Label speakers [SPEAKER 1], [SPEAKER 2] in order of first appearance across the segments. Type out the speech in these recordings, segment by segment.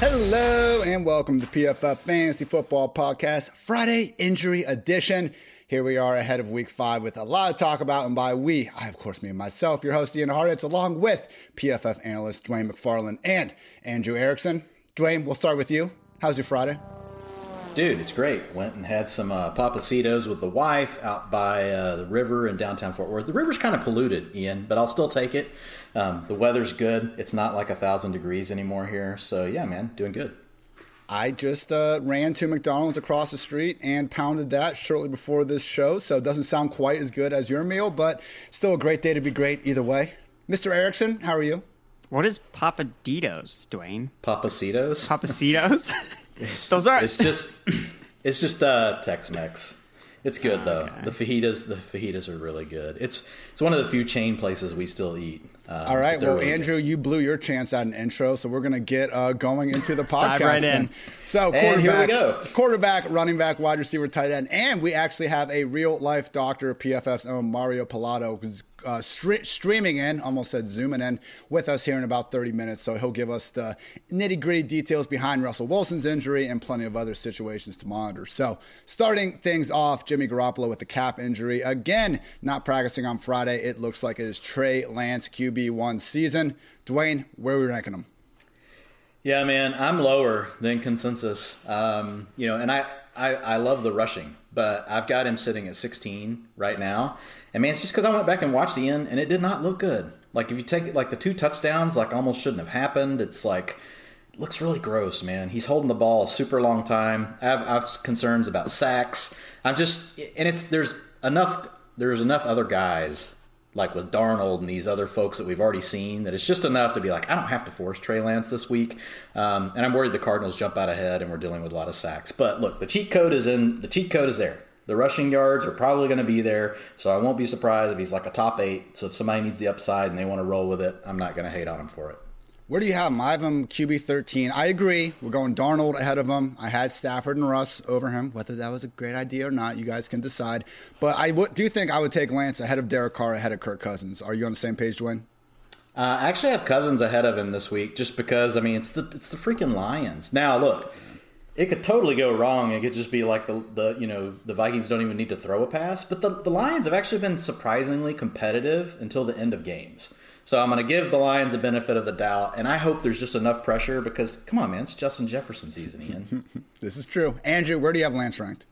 [SPEAKER 1] Hello and welcome to PFF Fantasy Football Podcast, Friday Injury Edition. Here we are ahead of week five with a lot to talk about. And by we, I, of course, mean myself, your host, Ian Hartitz, along with PFF analyst Dwain McFarland and Andrew Erickson. Dwain, we'll start with you. How's your Friday?
[SPEAKER 2] Dude, it's great. Went and had some uh, papacitos with the wife out by uh, the river in downtown Fort Worth. The river's kind of polluted, Ian, but I'll still take it. Um, the weather's good. It's not like a thousand degrees anymore here. So yeah, man, doing good.
[SPEAKER 1] I just uh, ran to McDonald's across the street and pounded that shortly before this show. So it doesn't sound quite as good as your meal, but still a great day to be great either way. Mr. Erickson, how are you?
[SPEAKER 3] What is Papaditos, Dwain?
[SPEAKER 2] Papacitos?
[SPEAKER 3] Papacitos?
[SPEAKER 2] It's, Those are. It's just. It's just uh, Tex-Mex. It's good though. Okay. The fajitas, the fajitas are really good. It's it's one of the few chain places we still eat.
[SPEAKER 1] Um, All right. Well, really Andrew, good. you blew your chance at an intro, so we're gonna get uh, going into the podcast.
[SPEAKER 3] Dive right in.
[SPEAKER 1] So quarterback, here we go. quarterback, running back, wide receiver, tight end, and we actually have a real life doctor, PFF's own Mario Pilato, who's uh, streaming in, almost said zooming in, with us here in about 30 minutes. So he'll give us the nitty gritty details behind Russell Wilson's injury and plenty of other situations to monitor. So starting things off, Jimmy Garoppolo with the cap injury. Again, not practicing on Friday. It looks like it is Trey Lance QB1 season. Dwayne, where are we ranking him?
[SPEAKER 2] Yeah, man, I'm lower than consensus. Um, you know, and I, I, I love the rushing, but I've got him sitting at 16 right now. And man, it's just because I went back and watched the end, and it did not look good. Like if you take like the two touchdowns, like almost shouldn't have happened. It's like it looks really gross, man. He's holding the ball a super long time. I have, I have concerns about sacks. I'm just, and it's there's enough there's enough other guys like with Darnold and these other folks that we've already seen that it's just enough to be like I don't have to force Trey Lance this week. Um, and I'm worried the Cardinals jump out ahead and we're dealing with a lot of sacks. But look, the cheat code is in. The cheat code is there. The rushing yards are probably going to be there, so I won't be surprised if he's like a top eight. So if somebody needs the upside and they want to roll with it, I'm not going to hate on him for it.
[SPEAKER 1] Where do you have him? I have him QB 13. I agree. We're going Darnold ahead of him. I had Stafford and Russ over him. Whether that was a great idea or not, you guys can decide. But I w- do think I would take Lance ahead of Derek Carr, ahead of Kirk Cousins. Are you on the same page, Dwain?
[SPEAKER 2] Uh, I actually have Cousins ahead of him this week, just because I mean it's the it's the freaking Lions. Now look, it could totally go wrong. It could just be like the, the you know the Vikings don't even need to throw a pass. But the, the Lions have actually been surprisingly competitive until the end of games. So I'm going to give the Lions the benefit of the doubt, and I hope there's just enough pressure because come on, man, it's Justin Jefferson season, Ian.
[SPEAKER 1] this is true. Andrew, where do you have Lance ranked?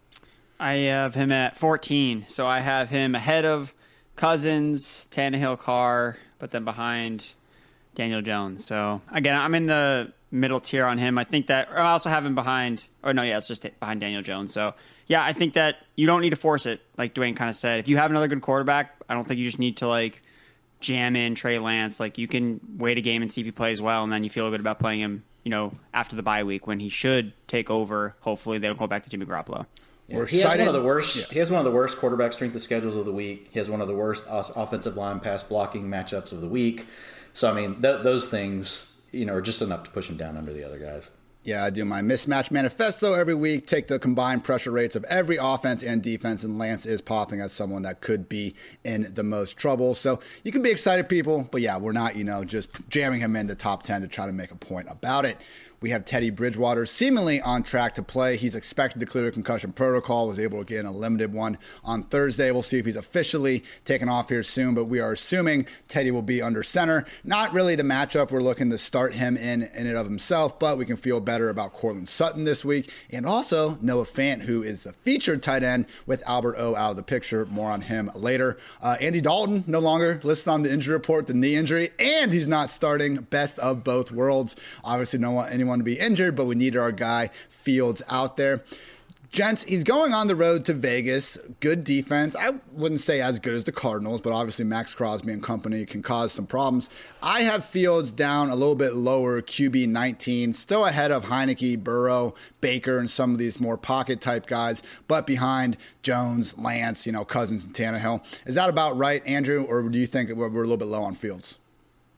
[SPEAKER 3] I have him at 14, so I have him ahead of Cousins, Tannehill, Carr, but then behind Daniel Jones. So again, I'm in the middle tier on him. I think that oh, I also have him behind. Or no, yeah, it's just behind Daniel Jones. So yeah, I think that you don't need to force it, like Dwain kind of said. If you have another good quarterback, I don't think you just need to like jam in Trey Lance. Like you can wait a game and see if he plays well, and then you feel good about playing him. You know, after the bye week when he should take over. Hopefully, they don't go back to Jimmy Garoppolo.
[SPEAKER 2] Yeah, he has one of the worst. Yeah. He has one of the worst quarterback strength of schedules of the week. He has one of the worst offensive line pass blocking matchups of the week. So I mean, th- those things you know, are just enough to push him down under the other guys.
[SPEAKER 1] Yeah, I do my mismatch manifesto every week. Take the combined pressure rates of every offense and defense, and Lance is popping as someone that could be in the most trouble. So you can be excited, people, but yeah, we're not, you know, just jamming him in the top 10 to try to make a point about it. We have Teddy Bridgewater seemingly on track to play. He's expected to clear the concussion protocol, was able to get in a limited one on Thursday. We'll see if he's officially taken off here soon, but we are assuming Teddy will be under center. Not really the matchup we're looking to start him in in and of himself, but we can feel better about Courtland Sutton this week. And also Noah Fant, who is the featured tight end with Albert O out of the picture. More on him later. Uh, Andy Dalton no longer listed on the injury report, the knee injury, and he's not starting. Best of both worlds. Obviously, no one anyone anyone to be injured, but we needed our guy Fields out there. Gents, he's going on the road to Vegas. Good defense. I wouldn't say as good as the Cardinals, but obviously Maxx Crosby and company can cause some problems. I have Fields down a little bit lower, QB 19, still ahead of Heinicke, Burrow, Baker, and some of these more pocket type guys, but behind Jones, Lance, you know, Cousins, and Tannehill. Is that about right, Andrew, or do you think we're a little bit low on Fields?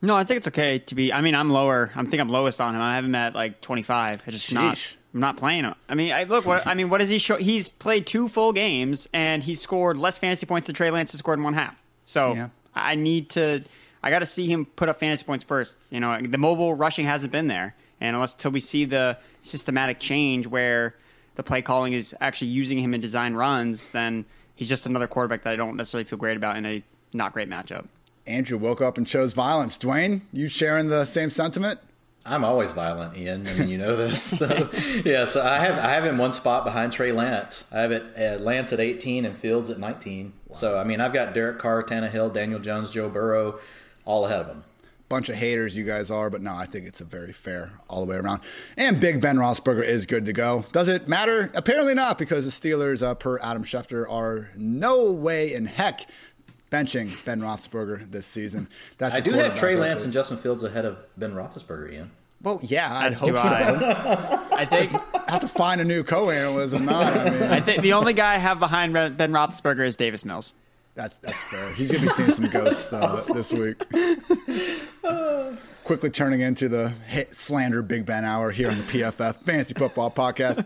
[SPEAKER 3] No, I think it's okay to be. I mean, I'm lower. I think I'm lowest on him. I have him at like 25. I just Sheesh. not. I'm not playing him. I mean, I look. What I mean, what does he show? He's played two full games and he scored less fantasy points than Trey Lance has scored in one half. So yeah. I need to. I got to see him put up fantasy points first. You know, the mobile rushing hasn't been there, And unless until we see the systematic change where the play calling is actually using him in design runs, then he's just another quarterback that I don't necessarily feel great about in a not great matchup.
[SPEAKER 1] Andrew woke up and chose violence. Dwain, you sharing the same sentiment?
[SPEAKER 2] I'm always violent, Ian. I mean, you know this. So, yeah, so I have I have him one spot behind Trey Lance. I have it uh, Lance at 18 and Fields at 19. Wow. So I mean, I've got Derek Carr, Tannehill, Daniel Jones, Joe Burrow, all ahead of him.
[SPEAKER 1] Bunch of haters you guys are, but no, I think it's a very fair all the way around. And Big Ben Roethlisberger is good to go. Does it matter? Apparently not, because the Steelers, uh, per Adam Schefter, are no way in heck benching Ben Roethlisberger this season.
[SPEAKER 2] That's I do have Trey Lance and Justin Fields ahead of Ben Roethlisberger, Ian.
[SPEAKER 1] Well, yeah, I'd hope so. I.
[SPEAKER 3] I think
[SPEAKER 1] I have to find a new co-analyst. not. I mean,
[SPEAKER 3] I think the only guy I have behind Ben Roethlisberger is Davis Mills.
[SPEAKER 1] That's that's fair. He's gonna be seeing some ghosts uh, this week. Quickly turning into the hit slander Big Ben hour here on the PFF Fantasy Football Podcast.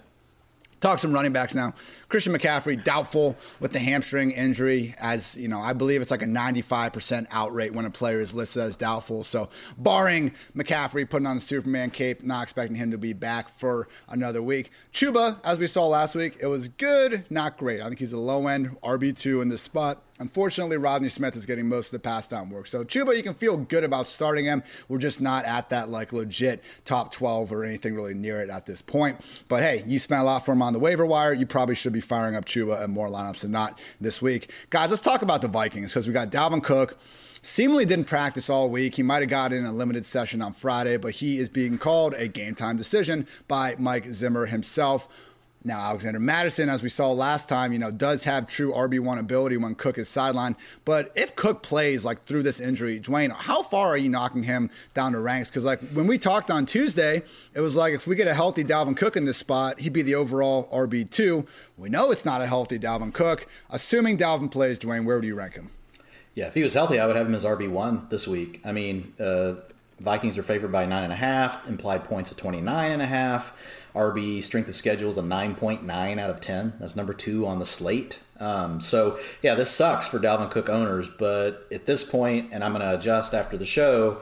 [SPEAKER 1] Talk some running backs now. Christian McCaffrey doubtful with the hamstring injury, as you know, I believe it's like a 95% out rate when a player is listed as doubtful. So, barring McCaffrey putting on the Superman cape, not expecting him to be back for another week. Chuba, as we saw last week, it was good, not great. I think he's a low end RB2 in this spot. Unfortunately, Rodney Smith is getting most of the pass down work. So Chuba, you can feel good about starting him. We're just not at that like legit top 12 or anything really near it at this point. But hey, you spent a lot for him on the waiver wire. You probably should be firing up Chuba and more lineups than not this week. Guys, let's talk about the Vikings because we got Dalvin Cook seemingly didn't practice all week. He might have got in a limited session on Friday, but he is being called a game time decision by Mike Zimmer himself. Now, Alexander Mattison, as we saw last time, you know, does have true RB1 ability when Cook is sidelined. But if Cook plays like through this injury, Dwain, how far are you knocking him down to ranks? Because like when we talked on Tuesday, it was like if we get a healthy Dalvin Cook in this spot, he'd be the overall RB2. We know it's not a healthy Dalvin Cook. Assuming Dalvin plays, Dwain, where would you rank him?
[SPEAKER 2] Yeah, if he was healthy, I would have him as RB1 this week. I mean, uh, Vikings are favored by nine and a half, implied points of 29 and a half. RB strength of schedule is a 9.9 out of 10. That's number two on the slate. Um, so, yeah, this sucks for Dalvin Cook owners, but at this point, and I'm going to adjust after the show,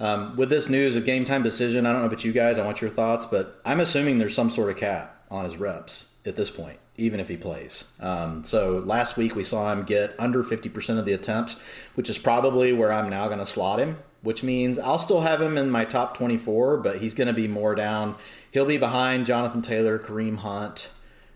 [SPEAKER 2] um, with this news of game time decision, I don't know about you guys, I want your thoughts, but I'm assuming there's some sort of cap on his reps at this point, even if he plays. Um, so last week we saw him get under 50% of the attempts, which is probably where I'm now going to slot him which means I'll still have him in my top 24, but he's going to be more down. He'll be behind Jonathan Taylor, Kareem Hunt,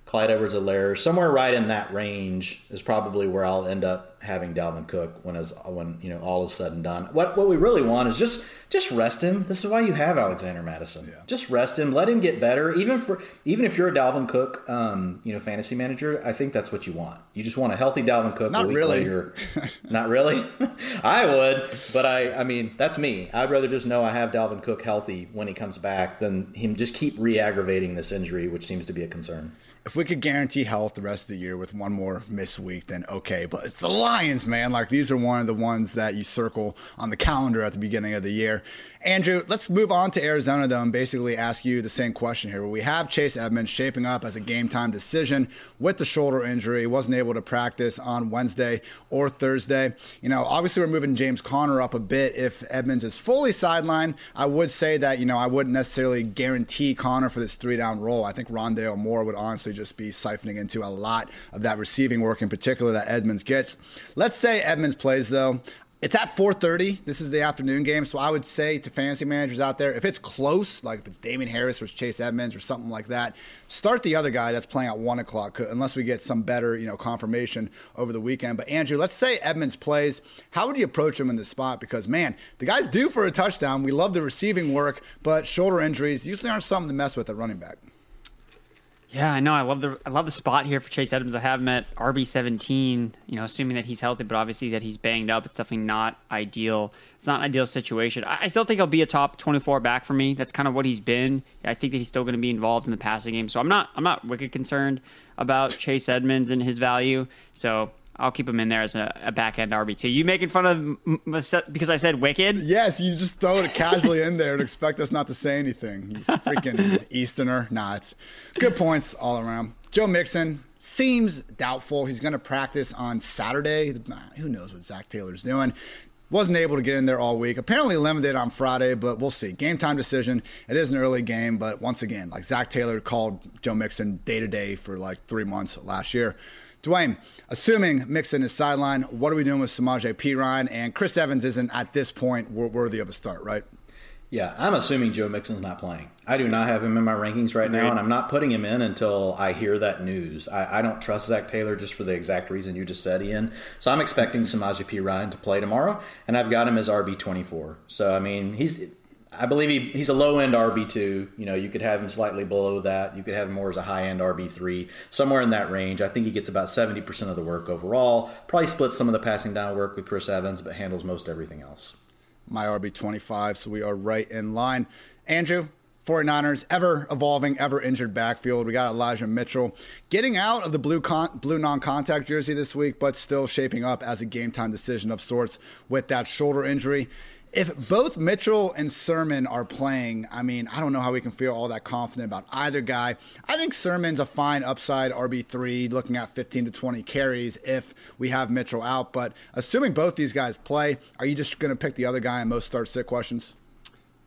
[SPEAKER 2] Clyde Edwards-Helaire, somewhere right in that range is probably where I'll end up having Dalvin Cook when as when you know all is said and done. What what we really want is just just rest him. This is why you have Alexander Mattison. Yeah. Just rest him, let him get better. Even for even if you're a Dalvin Cook, um, you know, fantasy manager, I think that's what you want. You just want a healthy Dalvin Cook.
[SPEAKER 1] Not really.
[SPEAKER 2] Not really. I would, but I I mean that's me. I'd rather just know I have Dalvin Cook healthy when he comes back than him just keep re-aggravating this injury, which seems to be a concern
[SPEAKER 1] if we could guarantee health the rest of the year with one more missed week, then okay. But it's the Lions, man. Like these are one of the ones that you circle on the calendar at the beginning of the year. Andrew, let's move on to Arizona, though, and basically ask you the same question here. We have Chase Edmonds shaping up as a game time decision with the shoulder injury. He wasn't able to practice on Wednesday or Thursday. You know, obviously, we're moving James Conner up a bit. If Edmonds is fully sidelined, I would say that, you know, I wouldn't necessarily guarantee Conner for this three down role. I think Rondale Moore would honestly just be siphoning into a lot of that receiving work in particular that Edmonds gets. Let's say Edmonds plays, though. It's at 4:30. This is the afternoon game, so I would say to fantasy managers out there, if it's close, like if it's Damien Harris versus Chase Edmonds or something like that, start the other guy that's playing at one o'clock, uh, unless we get some better, you know, confirmation over the weekend. But Andrew, let's say Edmonds plays. How would you approach him in this spot? Because man, the guy's due for a touchdown. We love the receiving work, but shoulder injuries usually aren't something to mess with at running back.
[SPEAKER 3] Yeah, I know. I love the I love the spot here for Chase Edmonds. I have him at RB seventeen. You know, assuming that he's healthy, but obviously that he's banged up. It's definitely not ideal. It's not an ideal situation. I, I still think he'll be a top twenty four back for me. That's kind of what he's been. I think that he's still going to be involved in the passing game. So I'm not I'm not wicked concerned about Chase Edmonds and his value. So I'll keep him in there as a, a back end RB two. You making fun of because I said wicked?
[SPEAKER 1] Yes, you just throw it casually in there and expect us not to say anything. You freaking Easterner. Nah, it's good points all around. Joe Mixon seems doubtful. He's going to practice on Saturday. Who knows what Zac Taylor's doing? wasn't able to get in there all week. Apparently limited on Friday, but we'll see. Game time decision. It is an early game, but once again, like Zac Taylor called Joe Mixon day to day for like three months last year. Dwain, assuming Mixon is sidelined, what are we doing with Samaje Perine? And Chris Evans isn't at this point worthy of a start, right?
[SPEAKER 2] Yeah, I'm assuming Joe Mixon's not playing. I do not have him in my rankings right now, and I'm not putting him in until I hear that news. I, I, don't trust Zac Taylor just for the exact reason you just said, Ian. So I'm expecting Samaje Perine to play tomorrow, and I've got him as RB 24. So I mean, he's I believe he, he's a low end RB two. You know, you could have him slightly below that. You could have him more as a high end RB three, somewhere in that range. I think he gets about seventy percent of the work overall. Probably splits some of the passing down work with Chris Evans, but handles most everything else.
[SPEAKER 1] My RB twenty five, so we are right in line. Andrew, 49ers, ever evolving, ever injured backfield. We got Elijah Mitchell getting out of the blue con- blue non-contact jersey this week, but still shaping up as a game time decision of sorts with that shoulder injury. If both Mitchell and Sermon are playing, I mean, I don't know how we can feel all that confident about either guy. I think Sermon's a fine upside RB3, looking at 15 to 20 carries if we have Mitchell out. But assuming both these guys play, are you just going to pick the other guy in most start sit questions?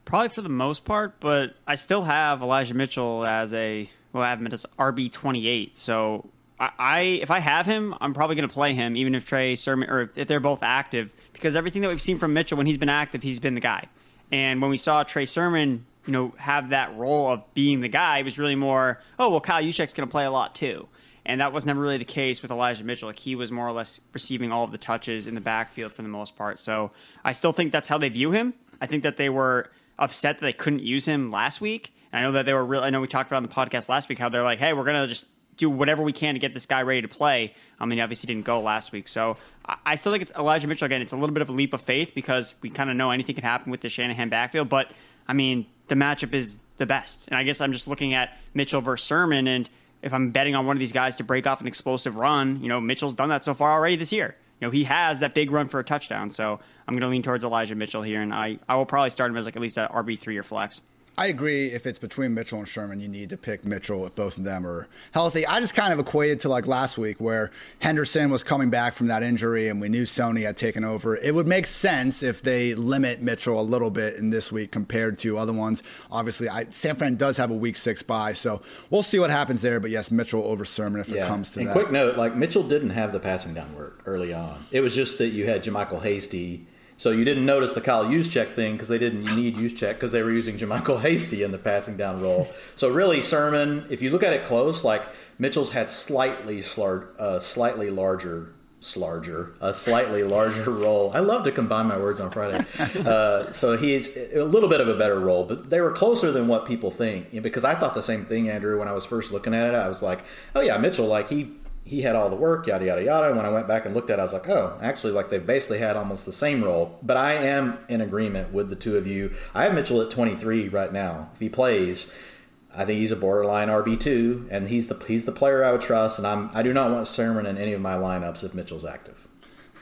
[SPEAKER 3] Probably for the most part, but I still have Elijah Mitchell as a well, I have him as RB twenty eight. So I, I, if I have him, I'm probably going to play him, even if Trey Sermon or if they're both active, because everything that we've seen from Mitchell when he's been active, he's been the guy. And when we saw Trey Sermon, you know, have that role of being the guy, it was really more, oh well, Kyle Juszczyk's going to play a lot too. And that was never really the case with Elijah Mitchell. Like he was more or less receiving all of the touches in the backfield for the most part. So I still think that's how they view him. I think that they were upset that they couldn't use him last week. And I know that they were real. I know we talked about on the podcast last week how they're like, hey, we're gonna just do whatever we can to get this guy ready to play. I mean, obviously didn't go last week, so I still think it's Elijah Mitchell again. It's a little bit of a leap of faith because we kind of know anything can happen with the Shanahan backfield. But I mean, the matchup is the best, and I guess I'm just looking at Mitchell versus Sermon, and if I'm betting on one of these guys to break off an explosive run, you know, Mitchell's done that so far already this year. You know, he has that big run for a touchdown, so I'm going to lean towards Elijah Mitchell here, and I, I will probably start him as like at least an RB three or flex.
[SPEAKER 1] I agree. If it's between Mitchell and Sermon, you need to pick Mitchell if both of them are healthy. I just kind of equated to like last week where Henderson was coming back from that injury and we knew Sony had taken over. It would make sense if they limit Mitchell a little bit in this week compared to other ones. Obviously, I, San Fran does have a week six bye, so we'll see what happens there. But yes, Mitchell over Sermon if yeah. it comes to
[SPEAKER 2] and
[SPEAKER 1] that.
[SPEAKER 2] Quick note: like Mitchell didn't have the passing down work early on. It was just that you had JaMycal Hasty so you didn't notice the Kyle Juszczyk thing because they didn't need Juszczyk because they were using JaMycal Hasty in the passing down role. So really, Sermon, if you look at it close, like Mitchell's had slightly slar- uh, slightly larger slarger, a slightly larger role. I love to combine my words on Friday. Uh, so he's a little bit of a better role, but they were closer than what people think. Because I thought the same thing, Andrew, when I was first looking at it. I was like, oh yeah, Mitchell, like he he had all the work, yada yada yada. And when I went back and looked at it, I was like, oh, actually, like they've basically had almost the same role. But I am in agreement with the two of you. I have Mitchell at 23 right now. If he plays, I think he's a borderline RB two, and he's the he's the player I would trust. And I'm I do not want Sermon in any of my lineups if Mitchell's active.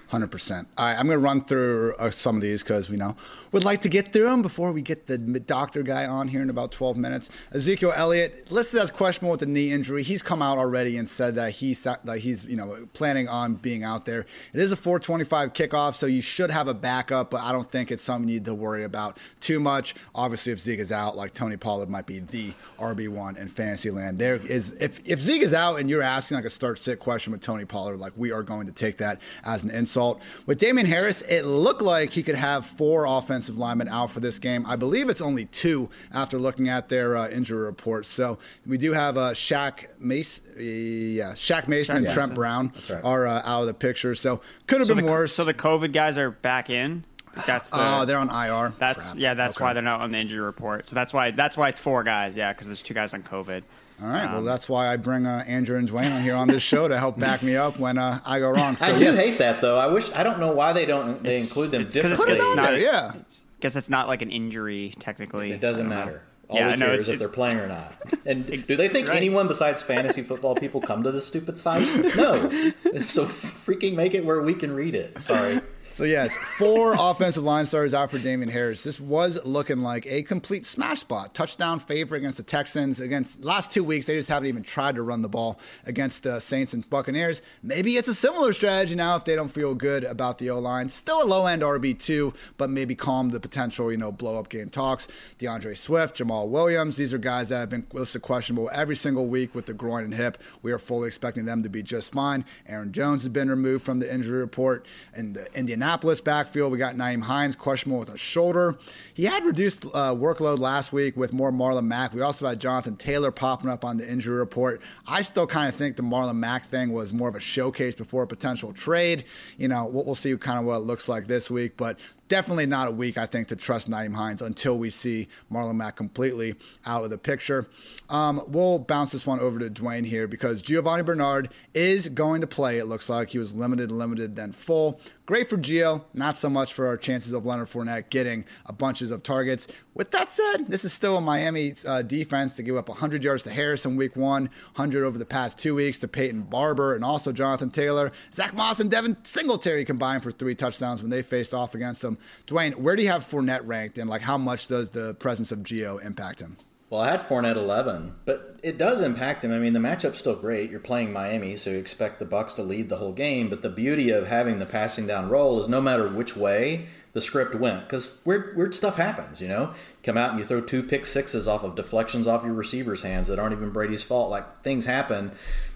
[SPEAKER 1] Hundred percent. All right, I'm going to run through uh, some of these because we know would like to get through them before we get the doctor guy on here in about 12 minutes. Ezekiel Elliott listed as questionable with the knee injury. He's come out already and said that he's that he's you know planning on being out there. It is a 425 kickoff, so you should have a backup, but I don't think it's something you need to worry about too much. Obviously, if Zeke is out, like Tony Pollard might be the RB one in fantasy land. There is if if Zeke is out and you're asking like a start sit question with Tony Pollard, like we are going to take that as an insult. With Damien Harris, it looked like he could have four offensive linemen out for this game. I believe it's only two after looking at their uh, injury reports. So we do have uh, Shaq Mason, yeah, Shaq Mason Shaq and Trent Brown right. are uh, out of the picture. So could have so been
[SPEAKER 3] the,
[SPEAKER 1] worse.
[SPEAKER 3] So the COVID guys are back in.
[SPEAKER 1] That's the, oh, they're on IR.
[SPEAKER 3] That's Crap. yeah. That's okay. why they're not on the injury report. So that's why that's why it's four guys. Yeah, because there's two guys on COVID.
[SPEAKER 1] All right. Um, well, that's why I bring uh, Andrew and Dwain on here on this show to help back me up when uh, I go wrong.
[SPEAKER 2] So, I do yes. hate that though. I wish I don't know why they don't they include them differently.
[SPEAKER 1] It's, it's not, yeah.
[SPEAKER 3] Because it's not like an injury technically.
[SPEAKER 2] It doesn't matter. All yeah, we care is if they're playing or not. And do they think right. anyone besides fantasy football people come to this stupid site? No. so freaking make it where we can read it. Sorry.
[SPEAKER 1] So yes, four offensive line starters out for Damien Harris. This was looking like a complete smash spot. Touchdown favorite against the Texans. Against last two weeks, they just haven't even tried to run the ball against the Saints and Buccaneers. Maybe it's a similar strategy now if they don't feel good about the O line. Still a low end RB two, but maybe calm the potential you know blow up game talks. DeAndre Swift, Jamaal Williams. These are guys that have been listed questionable every single week with the groin and hip. We are fully expecting them to be just fine. Aaron Jones has been removed from the injury report. In the Indianapolis backfield, we got Nyheim Hines questionable with a shoulder. He had reduced uh, workload last week with more Marlon Mack. We also had Jonathan Taylor popping up on the injury report. I still kind of think the Marlon Mack thing was more of a showcase before a potential trade. You know, we'll see kind of what it looks like this week, but definitely not a week, I think, to trust Nyheim Hines until we see Marlon Mack completely out of the picture. Um, we'll bounce this one over to Dwain here because Giovani Bernard is going to play, it looks like. He was limited, limited, then full. Great for Gio, not so much for our chances of Leonard Fournette getting a bunches of targets. With that said, this is still a Miami uh, defense to give up 100 yards to Harris in week one, 100 over the past two weeks to Peyton Barber and also Jonathan Taylor. Zach Moss and Devin Singletary combined for three touchdowns when they faced off against them. Dwain, where do you have Fournette ranked and like how much does the presence of Gio impact him?
[SPEAKER 2] Well, I had Fournette 11, but it does impact him. I mean, the matchup's still great. You're playing Miami, so you expect the Bucs to lead the whole game. But the beauty of having the passing down role is no matter which way the script went, because weird, weird stuff happens. You know, come out and you throw two pick sixes off of deflections off your receivers' hands that aren't even Brady's fault. Like things happen,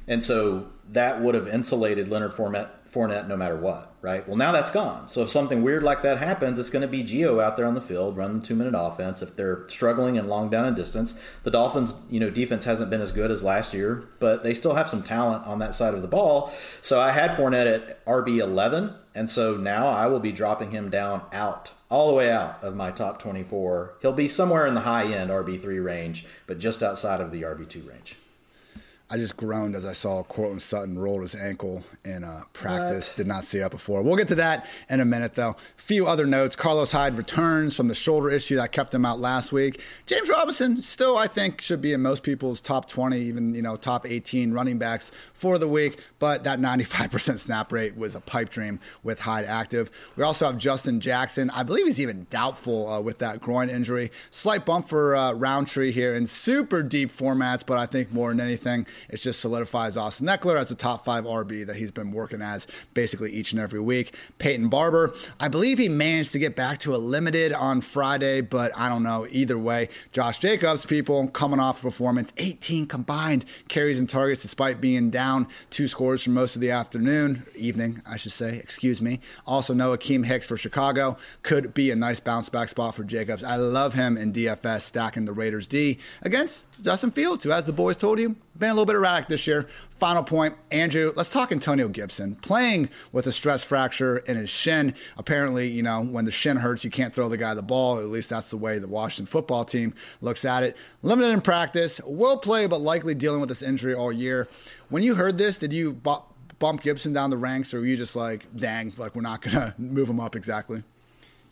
[SPEAKER 2] and so that would have insulated Leonard Fournette Fournette no matter what, right? Well, now that's gone. So if something weird like that happens, it's going to be Gio out there on the field running two minute offense. If they're struggling in long down and distance, the Dolphins, you know, defense hasn't been as good as last year, but they still have some talent on that side of the ball. So I had Fournette at RB eleven, and so now I will be dropping him down out all the way out of my top 24. He'll be somewhere in the high end RB3 range, but just outside of the RB2 range.
[SPEAKER 1] I just groaned as I saw Courtland Sutton roll his ankle in uh, practice. What? Did not see that before. We'll get to that in a minute, though. A Few other notes. Carlos Hyde returns from the shoulder issue that kept him out last week. James Robinson still, I think, should be in most people's top 20, even you know top 18 running backs for the week. But that 95% snap rate was a pipe dream with Hyde active. We also have Justin Jackson. I believe he's even doubtful uh, with that groin injury. Slight bump for uh, Rountree here in super deep formats, but I think more than anything it just solidifies Austin Ekeler as a top five RB that he's been working as basically each and every week. Peyton Barber, I believe he managed to get back to a limited on Friday, but I don't know. Either way, Josh Jacobs, people coming off performance, 18 combined carries and targets despite being down two scores for most of the afternoon, evening, I should say, excuse me. Also, know Akiem Hicks for Chicago could be a nice bounce back spot for Jacobs. I love him in DFS stacking the Raiders D against Justin Fields, who, as the boys told you, been a little bit erratic this year. Final point, Andrew, let's talk Antonio Gibson. Playing with a stress fracture in his shin. Apparently, you know, when the shin hurts, you can't throw the guy the ball. At least that's the way the Washington football team looks at it. Limited in practice, will play, but likely dealing with this injury all year. When you heard this, did you bump Gibson down the ranks, or were you just like, dang, like we're not going to move him up exactly?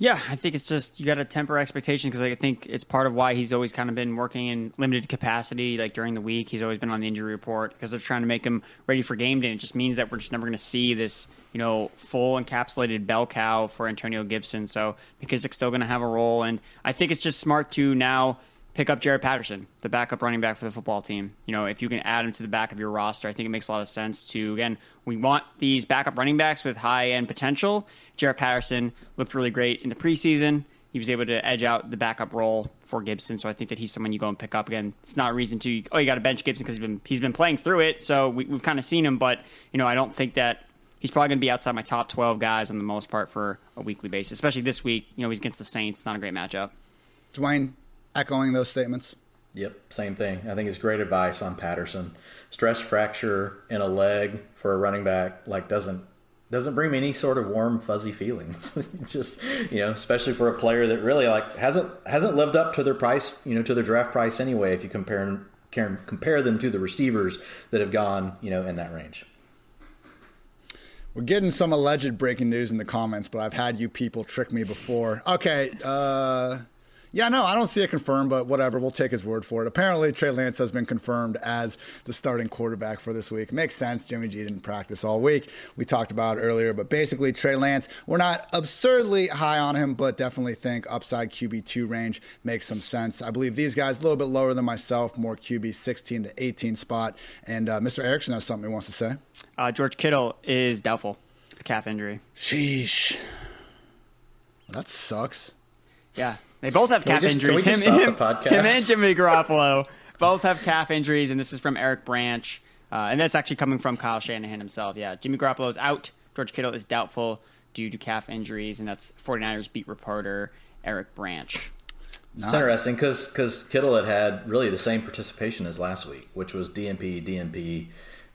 [SPEAKER 3] Yeah, I think it's just you got to temper expectations because I think it's part of why he's always kind of been working in limited capacity. Like during the week, he's always been on the injury report because they're trying to make him ready for game day. It just means that we're just never going to see this, you know, full encapsulated bell cow for Antonio Gibson. So McKissic's still going to have a role, and I think it's just smart to now pick up Jaret Patterson, the backup running back for the football team. You know, if you can add him to the back of your roster, I think it makes a lot of sense to, again, we want these backup running backs with high end potential. Jaret Patterson looked really great in the preseason. He was able to edge out the backup role for Gibson, so I think that he's someone you go and pick up again. It's not a reason to oh you got to bench Gibson because he's been he's been playing through it, so we, we've kind of seen him, but you know I don't think that he's probably going to be outside my top twelve guys on the most part for a weekly basis, especially this week. You know he's against the Saints, not a great matchup.
[SPEAKER 1] Dwain, echoing those statements.
[SPEAKER 2] Yep, same thing. I think it's great advice on Patterson. Stress fracture in a leg for a running back like doesn't doesn't bring me any sort of warm fuzzy feelings. Just you know, especially for a player that really like hasn't hasn't lived up to their price, you know, to their draft price anyway. If you compare compare them to the receivers that have gone, you know, in that range.
[SPEAKER 1] We're getting some alleged breaking news in the comments, but I've had you people trick me before. Okay, uh, Yeah, no, I don't see it confirmed, but whatever. We'll take his word for it. Apparently, Trey Lance has been confirmed as the starting quarterback for this week. Makes sense. Jimmy G didn't practice all week. We talked about it earlier, but basically, Trey Lance, we're not absurdly high on him, but definitely think upside QB2 range makes some sense. I believe these guys a little bit lower than myself, more QB 16 to 18 spot. And uh, Mr. Erickson has something he wants to say.
[SPEAKER 3] Uh, George Kittle is doubtful with calf injury.
[SPEAKER 1] Sheesh. That sucks.
[SPEAKER 3] Yeah, they both have calf
[SPEAKER 2] just- can we
[SPEAKER 3] injuries. him,
[SPEAKER 2] stop
[SPEAKER 3] him,
[SPEAKER 2] the podcast?
[SPEAKER 3] him and Jimmy Garoppolo both have calf injuries, and this is from Eric Branch. Uh, and that's actually coming from Kyle Shanahan himself. Yeah, Jimmy Garoppolo is out. George Kittle is doubtful due to calf injuries, and that's 49ers beat reporter Eric Branch.
[SPEAKER 2] It's interesting because Kittle had had really the same participation as last week, which was DNP, DNP. And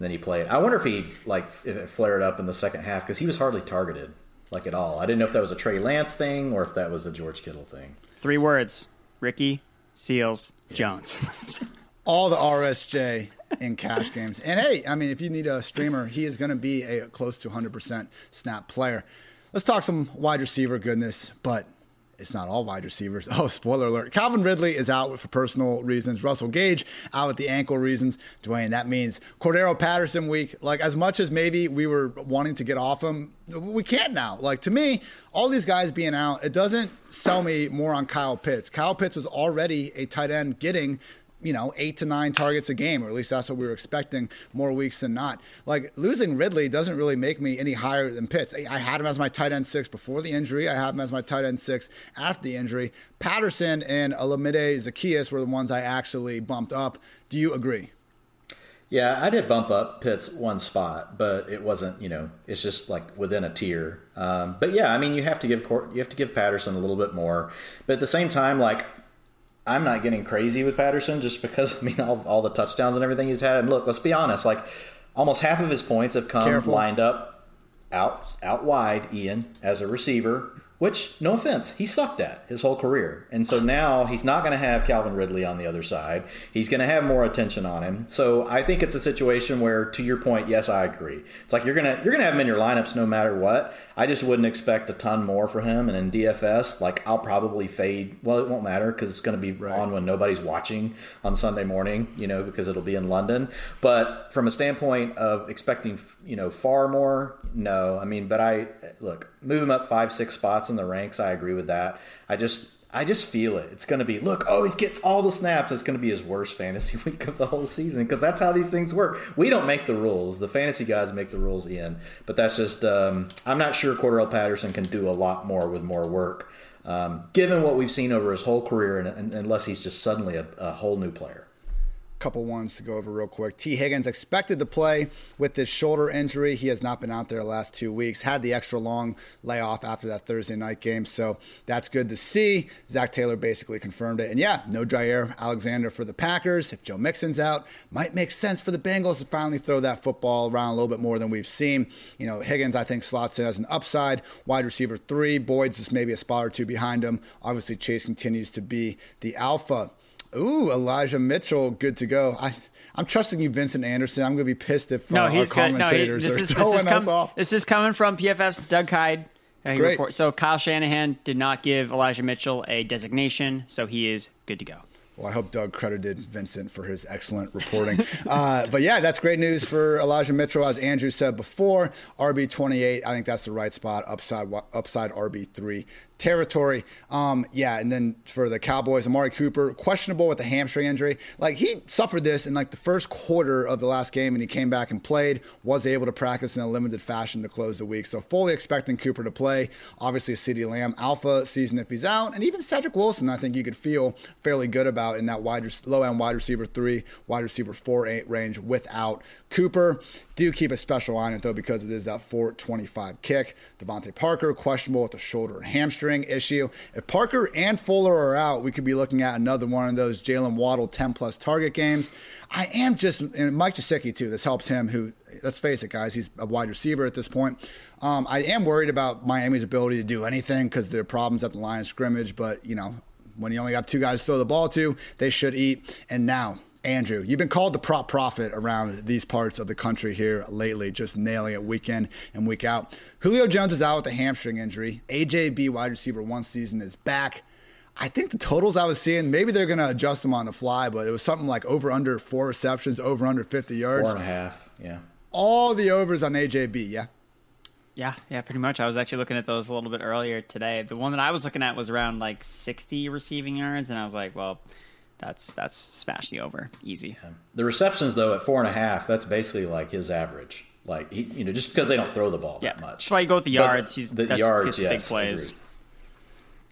[SPEAKER 2] then he played. I wonder if he like if it flared up in the second half because he was hardly targeted like at all. I didn't know if that was a Trey Lance thing or if that was a George Kittle thing.
[SPEAKER 3] Three words: Ricky Seals Jones.
[SPEAKER 1] all the RSJ in cash games. And hey, I mean, if you need a streamer, he is going to be a close to 100% snap player. Let's talk some wide receiver goodness, but it's not all wide receivers. Oh, spoiler alert. Calvin Ridley is out for personal reasons. Russell Gage out with the ankle reasons. Dwain, that means Cordarrelle Patterson week. Like, as much as maybe we were wanting to get off him, we can't now. Like, to me, all these guys being out, it doesn't sell me more on Kyle Pitts. Kyle Pitts was already a tight end getting you know, eight to nine targets a game, or at least that's what we were expecting more weeks than not. Like losing Ridley doesn't really make me any higher than Pitts. I had him as my tight end six before the injury. I have him as my tight end six after the injury. Patterson and Olamide Zaccheaus were the ones I actually bumped up. Do you agree?
[SPEAKER 2] Yeah, I did bump up Pitts one spot, but it wasn't. You know, it's just like within a tier. Um, but yeah, I mean, you have to give you have to give Patterson a little bit more, but at the same time, like I'm not getting crazy with Patterson just because I mean all, all the touchdowns and everything he's had. And look, let's be honest, like almost half of his points have come
[SPEAKER 1] Careful.
[SPEAKER 2] lined up out out wide, Ian, as a receiver. Which, no offense, he sucked at his whole career. And so now he's not going to have Calvin Ridley on the other side. He's going to have more attention on him. So I think it's a situation where, to your point, yes, I agree. It's like you're gonna you're gonna have him in your lineups no matter what. I just wouldn't expect a ton more for him. And in DFS, like I'll probably fade. Well, it won't matter because it's going to be on when nobody's watching on Sunday morning. You know, because it'll be in London. But from a standpoint of expecting, you know, far more, no. I mean, but I look move him up five, six spots in the ranks. I agree with that. I just I just feel it. It's going to be look. Oh, he gets all the snaps. It's going to be his worst fantasy week of the whole season because that's how these things work. We don't make the rules. The fantasy guys make the rules in. But that's just. Um, I'm not sure Cordarrelle Patterson can do a lot more with more work, um, given what we've seen over his whole career, and, and unless he's just suddenly a, a whole new player
[SPEAKER 1] couple ones to go over real quick. T. Higgins expected to play with this shoulder injury. He has not been out there the last two weeks. Had the extra long layoff after that Thursday night game, so that's good to see. Zac Taylor basically confirmed it, and yeah, no Jaire Alexander for the Packers. If Joe Mixon's out, might make sense for the Bengals to finally throw that football around a little bit more than we've seen. You know, Higgins I think slots in as an upside wide receiver three. Boyd's just maybe a spot or two behind him. Obviously, Chase continues to be the alpha. Ooh, Elijah Mitchell, good to go. I, I'm trusting you, Vincent Anderson. I'm going to be pissed if
[SPEAKER 3] No,
[SPEAKER 1] uh,
[SPEAKER 3] he's
[SPEAKER 1] our
[SPEAKER 3] good. No, he,
[SPEAKER 1] commentators
[SPEAKER 3] this
[SPEAKER 1] are
[SPEAKER 3] is, this,
[SPEAKER 1] throwing
[SPEAKER 3] is
[SPEAKER 1] us off.
[SPEAKER 3] this is coming from PFF's Doug Hyde. Uh, report- so Kyle Shanahan did not give Elijah Mitchell a designation, so he is good to go.
[SPEAKER 1] Well, I hope Doug credited Vincent for his excellent reporting. uh, but yeah, that's great news for Elijah Mitchell. As Andrew said before, RB 28. I think that's the right spot. Upside, upside RB three territory. Um, yeah, and then for the Cowboys, Amari Cooper questionable with a hamstring injury. Like he suffered this in like the first quarter of the last game, and he came back and played. Was able to practice in a limited fashion to close the week. So fully expecting Cooper to play. Obviously, CeeDee Lamb alpha season if he's out, and even Cedric Wilson. I think you could feel fairly good about in that wide low end wide receiver three, wide receiver four eight range without Cooper. Do keep a special eye on it though because it is that 425 kick. DeVante Parker questionable with a shoulder and hamstring issue. If Parker and Fuller are out, we could be looking at another one of those Jaylen Waddle 10 plus target games. I am just and Mike Gesicki too. This helps him. Who let's face it, guys, he's a wide receiver at this point. Um, I am worried about Miami's ability to do anything because there are problems at the line of scrimmage. But you know, when you only got two guys to throw the ball to, they should eat. And now Andrew, you've been called the prop prophet around these parts of the country here lately, just nailing it week in and week out. Julio Jones is out with a hamstring injury. AJB wide receiver one season is back. I think the totals I was seeing, maybe they're going to adjust them on the fly, but it was something like over under four receptions, over under 50 yards.
[SPEAKER 2] Four and a half, yeah.
[SPEAKER 1] All the overs on AJB, yeah?
[SPEAKER 3] Yeah, yeah, pretty much. I was actually looking at those a little bit earlier today. The one that I was looking at was around like 60 receiving yards, and I was like, well, that's that's smash the over easy. Yeah.
[SPEAKER 2] The receptions though at four and a half, that's basically like his average. Like he, you know, just because they don't throw the ball
[SPEAKER 3] yeah.
[SPEAKER 2] that much.
[SPEAKER 3] That's why you go with the yards. But He's
[SPEAKER 2] the
[SPEAKER 3] that's,
[SPEAKER 2] yards, yes,
[SPEAKER 3] big plays.
[SPEAKER 2] Agreed.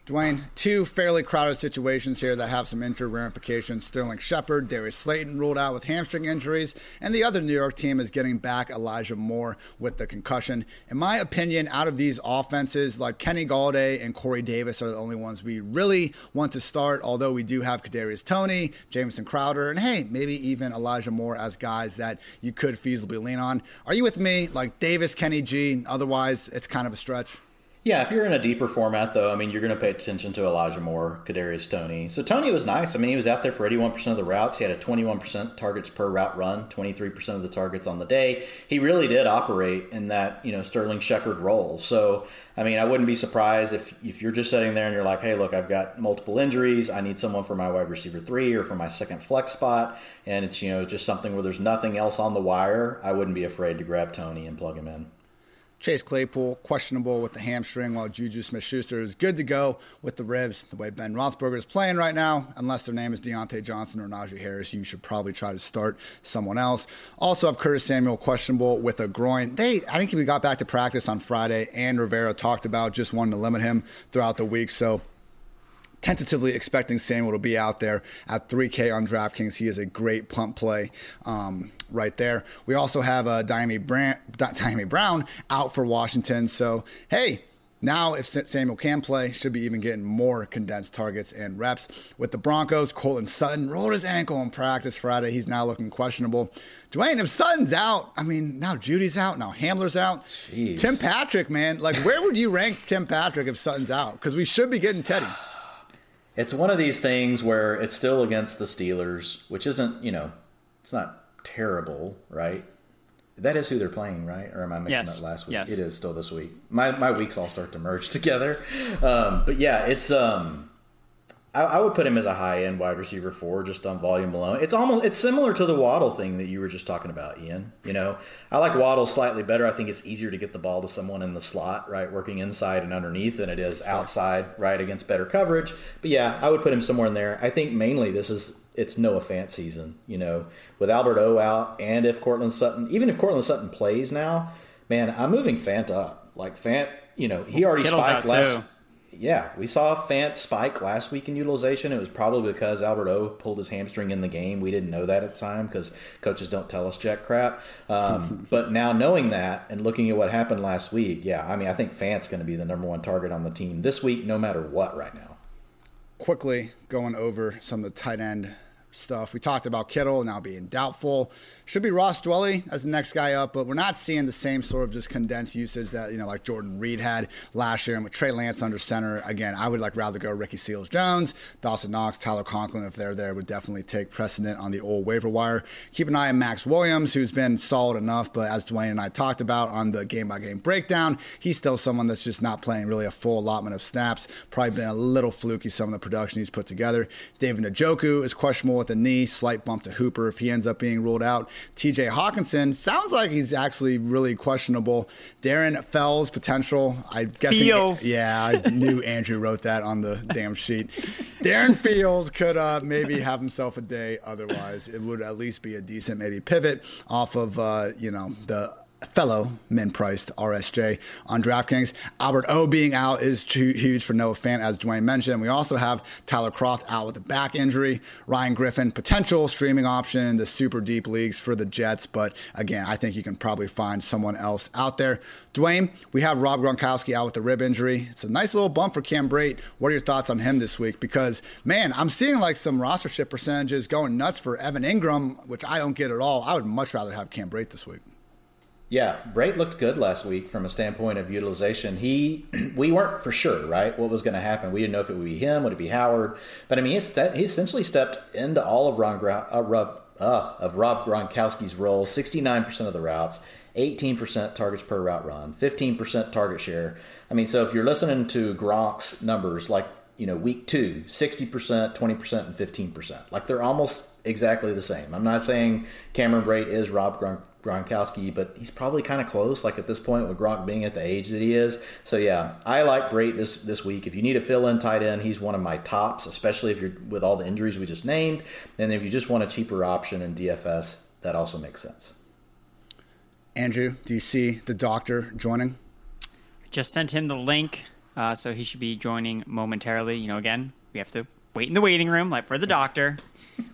[SPEAKER 1] Dwain, two fairly crowded situations here that have some injury ramifications. Sterling Shepard, Darius Slayton ruled out with hamstring injuries, and the other New York team is getting back Elijah Moore with the concussion. In my opinion, out of these offenses, like Kenny Golladay and Corey Davis are the only ones we really want to start, although we do have Kadarius Toney, Jamison Crowder, and hey, maybe even Elijah Moore as guys that you could feasibly lean on. Are you with me? Like Davis, Kenny G, otherwise it's kind of a stretch?
[SPEAKER 2] Yeah, if you're in a deeper format, though, I mean, you're going to pay attention to Elijah Moore, Kadarius Toney. So Toney was nice. I mean, he was out there for 81% of the routes. He had a 21% targets per route run, 23% of the targets on the day. He really did operate in that, you know, Sterling Shepard role. So, I mean, I wouldn't be surprised if if you're just sitting there and you're like, hey, look, I've got multiple injuries. I need someone for my wide receiver three or for my second flex spot, and it's you know just something where there's nothing else on the wire. I wouldn't be afraid to grab Toney and plug him in.
[SPEAKER 1] Chase Claypool, questionable with the hamstring, while Juju Smith Schuster is good to go with the ribs. The way Ben Roethlisberger is playing right now, unless their name is Diontae Johnson or Najee Harris, you should probably try to start someone else. Also, have Curtis Samuel questionable with a groin. They, I think he got back to practice on Friday, and Rivera talked about just wanting to limit him throughout the week. So, tentatively expecting Samuel to be out there at 3K on DraftKings. He is a great punt play. Um, right there. We also have uh, Dyami, Brand, Dyami Brown out for Washington. So, hey, now, if Samuel can play, should be even getting more condensed targets and reps. With the Broncos, Courtland Sutton rolled his ankle in practice Friday. He's now looking questionable. Dwain, if Sutton's out, I mean, now Jeudy's out, now Hamler's out.
[SPEAKER 2] Jeez.
[SPEAKER 1] Tim Patrick, man, like where would you rank Tim Patrick if Sutton's out? Because we should be getting Teddy.
[SPEAKER 2] It's one of these things where it's still against the Steelers, which isn't, you know, it's not terrible, right? That is who they're playing, right? Or am I mixing
[SPEAKER 3] yes.
[SPEAKER 2] up last week?
[SPEAKER 3] Yes.
[SPEAKER 2] It is still this week. My my weeks all start to merge together. Um, but yeah, it's um, I, I, would put him as a high end wide receiver four just on volume alone. It's almost it's similar to the Waddle thing that you were just talking about, Ian. You know, I like Waddle slightly better. I think it's easier to get the ball to someone in the slot, right, working inside and underneath than it is outside, right, against better coverage. But yeah, I would put him somewhere in there. I think mainly this is it's Noah Fant season. You know, with Albert O out, and if Courtland Sutton, even if Courtland Sutton plays now, man, I'm moving Fant up. Like Fant, you know, he already
[SPEAKER 3] Kittle's
[SPEAKER 2] spiked last.
[SPEAKER 3] Too.
[SPEAKER 2] Yeah, we saw Fant spike last week in utilization. It was probably because Albert O pulled his hamstring in the game. We didn't know that at the time because coaches don't tell us jack crap. Um, but now knowing that and looking at what happened last week, yeah, I mean, I think Fant's going to be the number one target on the team this week, no matter what, right now.
[SPEAKER 1] Quickly going over some of the tight end stuff. We talked about Kittle now being doubtful. Should be Ross Dwelley as the next guy up, but we're not seeing the same sort of just condensed usage that, you know, like Jordan Reed had last year. And with Trey Lance under center, again, I would like rather go Ricky Seals Jones, Dawson Knox, Tyler Conklin, if they're there, would definitely take precedent on the old waiver wire. Keep an eye on Maxx Williams, who's been solid enough, but as Dwain and I talked about on the game by game breakdown, he's still someone that's just not playing really a full allotment of snaps. Probably been a little fluky some of the production he's put together. David Njoku is questionable with the knee, slight bump to Hooper if he ends up being ruled out. TJ Hockenson sounds like he's actually really questionable. Darren Fells potential. I guess.
[SPEAKER 3] Feels.
[SPEAKER 1] Yeah, I knew Andrew wrote that on the damn sheet. Darren Fields could uh, maybe have himself a day. Otherwise, it would at least be a decent maybe pivot off of uh, you know the fellow min priced RSJ on DraftKings. Albert O being out is too huge for Noah Fant, as Dwain mentioned. We also have Tyler Kroft out with a back injury. Ryan Griffin, potential streaming option in the super deep leagues for the Jets. But again, I think you can probably find someone else out there. Dwain, we have Rob Gronkowski out with a rib injury. It's a nice little bump for Cam Brate. What are your thoughts on him this week? Because, man, I'm seeing like some rostership percentages going nuts for Evan Engram, which I don't get at all. I would much rather have Cam Brate this week.
[SPEAKER 2] Yeah, Brate looked good last week from a standpoint of utilization. He, we weren't for sure, right, what was going to happen. We didn't know if it would be him, would it be Howard. But I mean, he essentially stepped into all of Ron uh, Rob, uh, of Rob Gronkowski's role. Sixty nine percent of the routes, eighteen percent targets per route run, fifteen percent target share. I mean, so if you're listening to Gronk's numbers, like you know, week two, 60%, 20%, and 15%. Like they're almost exactly the same. I'm not saying Cameron Brate is Rob Gron- Gronkowski, but he's probably kind of close. Like at this point, with Gronk being at the age that he is. So yeah, I like Brate this this week. If you need a fill-in tight end, he's one of my tops, especially if you're with all the injuries we just named. And if you just want a cheaper option in DFS, that also makes sense.
[SPEAKER 1] Andrew, do you see the doctor joining?
[SPEAKER 3] Just sent him the link, uh, so he should be joining momentarily. You know, again, we have to wait in the waiting room, like for the doctor.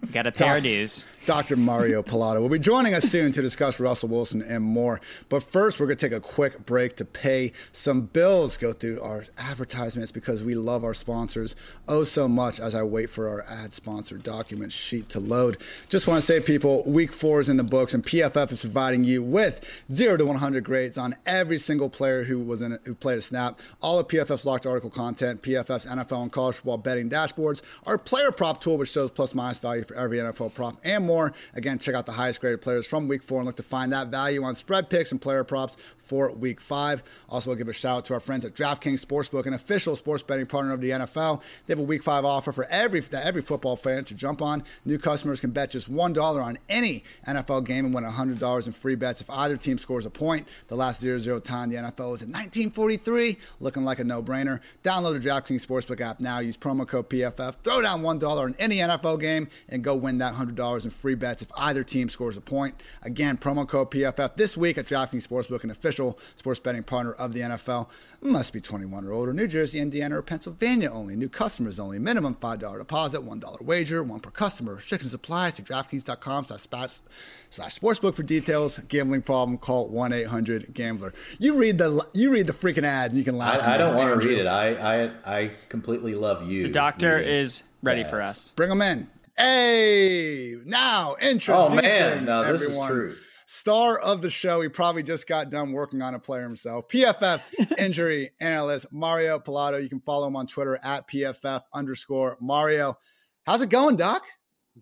[SPEAKER 3] We got to pay our dues.
[SPEAKER 1] Dr. Mario Pilato will be joining us soon to discuss Russell Wilson and more. But first, we're going to take a quick break to pay some bills, go through our advertisements because we love our sponsors oh so much as I wait for our ad sponsor document sheet to load. Just want to say, people, week four is in the books, and PFF is providing you with 0 to 100 grades on every single player who was in who played a snap. All of PFF's locked article content, PFF's NFL and college football betting dashboards, our player prop tool, which shows plus minus value for every NFL prop, and more more. Again, check out the highest graded players from week four and look to find that value on spread picks and player props for week five. Also, I'll give a shout out to our friends at DraftKings Sportsbook, an official sports betting partner of the NFL. They have a week five offer for every, every football fan to jump on. New customers can bet just $1 on any NFL game and win $100 in free bets if either team scores a point. The last 0 0 time the NFL was in 1943, looking like a no brainer. Download the DraftKings Sportsbook app now. Use promo code PFF. Throw down $1 on any NFL game and go win that $100 in free bets if either team scores a point. Again, promo code PFF this week at DraftKings Sportsbook, an official sports betting partner of the NFL. Must be 21 or older. New Jersey, Indiana, or Pennsylvania only. New customers only. Minimum $5 deposit, $1 wager, one per customer. Restrictions apply. See DraftKings.com slash sportsbook for details. Gambling problem, call 1-800-GAMBLER. You read the you read the freaking ads and you can laugh.
[SPEAKER 2] I, I don't want to read it. I, I, I completely love you.
[SPEAKER 3] The doctor is ready ads. for us.
[SPEAKER 1] Bring them in. Hey, now intro.
[SPEAKER 2] Oh man, no, this everyone. is true.
[SPEAKER 1] Star of the show. He probably just got done working on a player himself. PFF injury analyst Mario Pilato. You can follow him on Twitter at PFF underscore Mario. How's it going, Doc?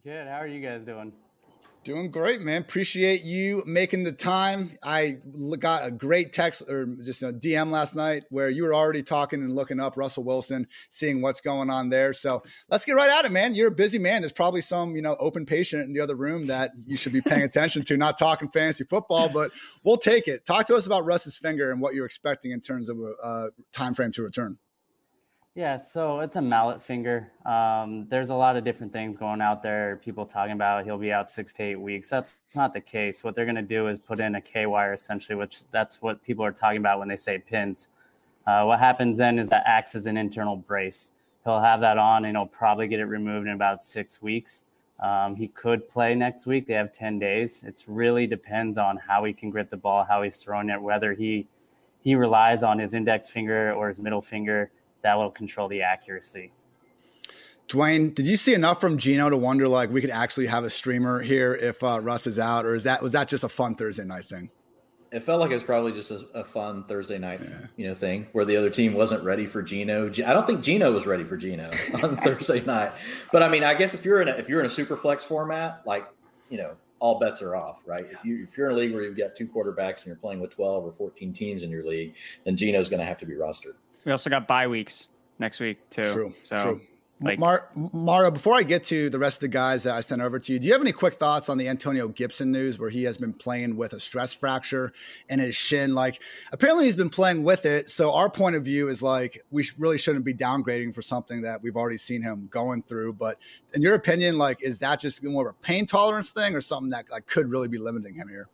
[SPEAKER 4] Good. How are you guys doing?
[SPEAKER 1] Doing great, man. Appreciate you making the time. I got a great text or just a DM last night where you were already talking and looking up Russell Wilson, seeing what's going on there. So let's get right at it, man. You're a busy man. There's probably some, you know, open patient in the other room that you should be paying attention to. Not talking fantasy football, but we'll take it. Talk to us about Russ's finger and what you're expecting in terms of a, a time frame to return.
[SPEAKER 4] Yeah, so it's a mallet finger. Um, there's a lot of different things going out there. People talking about he'll be out six to eight weeks. That's not the case. What they're going to do is put in a K wire essentially, which that's what people are talking about when they say pins. Uh, what happens then is that acts as an internal brace. He'll have that on and he'll probably get it removed in about six weeks. Um, he could play next week. They have 10 days. It really depends on how he can grip the ball, how he's throwing it, whether he he relies on his index finger or his middle finger that will control the accuracy.
[SPEAKER 1] Dwain, did you see enough from Geno to wonder like we could actually have a streamer here if uh, Russ is out, or is that was that just a fun Thursday night thing?
[SPEAKER 2] It felt like it was probably just a, a fun Thursday night, yeah. you know, thing where the other team wasn't ready for Geno. I don't think Geno was ready for Geno on Thursday night, but I mean, I guess if you're in a, if you're in a super flex format, like you know, all bets are off, right? Yeah. If you if you're in a league where you've got two quarterbacks and you're playing with 12 or 14 teams in your league, then Geno's going to have to be rostered.
[SPEAKER 3] We also got bye weeks next week too. True. So true.
[SPEAKER 1] Like, Mar- Mara, before I get to the rest of the guys that I sent over to you, do you have any quick thoughts on the Antonio Gibson news where he has been playing with a stress fracture in his shin? Like, apparently he's been playing with it. So, our point of view is like, we really shouldn't be downgrading for something that we've already seen him going through. But in your opinion, like, is that just more of a pain tolerance thing or something that like, could really be limiting him here?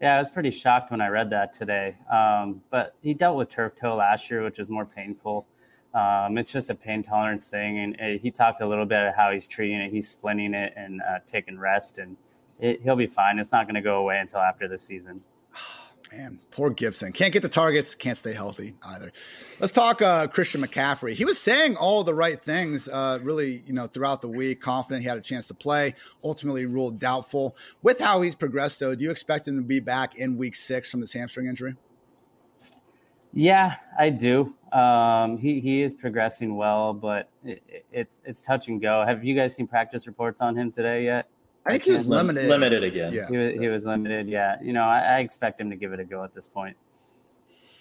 [SPEAKER 4] Yeah, I was pretty shocked when I read that today. Um, but he dealt with turf toe last year, which is more painful. Um, it's just a pain tolerance thing, and uh, he talked a little bit of how he's treating it. He's splinting it and uh, taking rest, and it, he'll be fine. It's not going to go away until after the season.
[SPEAKER 1] Man, poor Gibson. Can't get the targets, can't stay healthy either. Let's talk uh, Christian McCaffrey. He was saying all the right things, uh, really, you know, throughout the week. Confident he had a chance to play. Ultimately ruled doubtful. With how he's progressed, though, do you expect him to be back in Week Six from this hamstring injury?
[SPEAKER 4] Yeah, I do. Um, he he is progressing well, but it, it, it's it's touch and go. Have you guys seen practice reports on him today yet?
[SPEAKER 1] I think he was limited.
[SPEAKER 2] Limited again.
[SPEAKER 4] Yeah, he was, he was limited. Yeah, you know, I, I, expect him to give it a go at this point.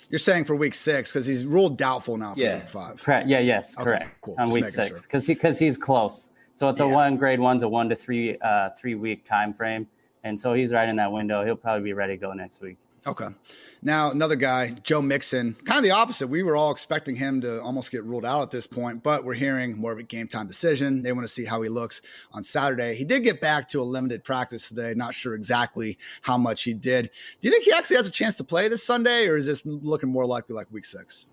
[SPEAKER 1] You're saying for week six because he's ruled doubtful now for
[SPEAKER 2] Yeah.
[SPEAKER 1] week five.
[SPEAKER 4] Correct. Yeah. Yes.
[SPEAKER 1] Okay,
[SPEAKER 4] Correct.
[SPEAKER 1] cool.
[SPEAKER 4] On
[SPEAKER 1] Just
[SPEAKER 4] week
[SPEAKER 1] making
[SPEAKER 4] six,
[SPEAKER 1] sure.
[SPEAKER 4] because he because he's close. So it's a one grade one's a one to three uh, three week time frame, and so he's right in that window. He'll probably be ready to go next week.
[SPEAKER 1] Okay. Now, another guy, Joe Mixon, kind of the opposite. We were all expecting him to almost get ruled out at this point, but we're hearing more of a game time decision. They want to see how he looks on Saturday. He did get back to a limited practice today. Not sure exactly how much he did. Do you think he actually has a chance to play this Sunday, or is this looking more likely like week six?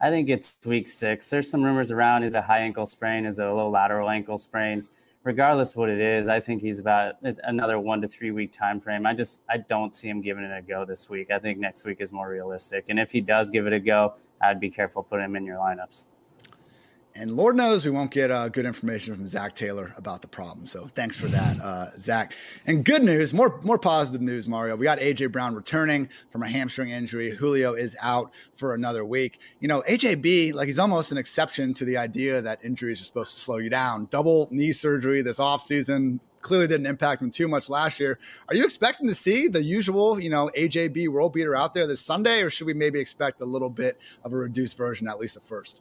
[SPEAKER 4] I think it's week six. There's some rumors around. Is a high ankle sprain? Is a low lateral ankle sprain? Regardless what it is, I think he's about another one to three week time frame. I just I don't see him giving it a go this week. I think next week is more realistic. And if he does give it a go, I'd be careful putting him in your lineups.
[SPEAKER 1] And Lord knows we won't get uh, good information from Zac Taylor about the problem. So thanks for that, uh, Zac. And good news, more more positive news, Mario. We got AJ Brown returning from a hamstring injury. Julio is out for another week. You know, AJB, like he's almost an exception to the idea that injuries are supposed to slow you down. Double knee surgery this offseason clearly didn't impact him too much last year. Are you expecting to see the usual, you know, AJB world beater out there this Sunday, or should we maybe expect a little bit of a reduced version, at least at first?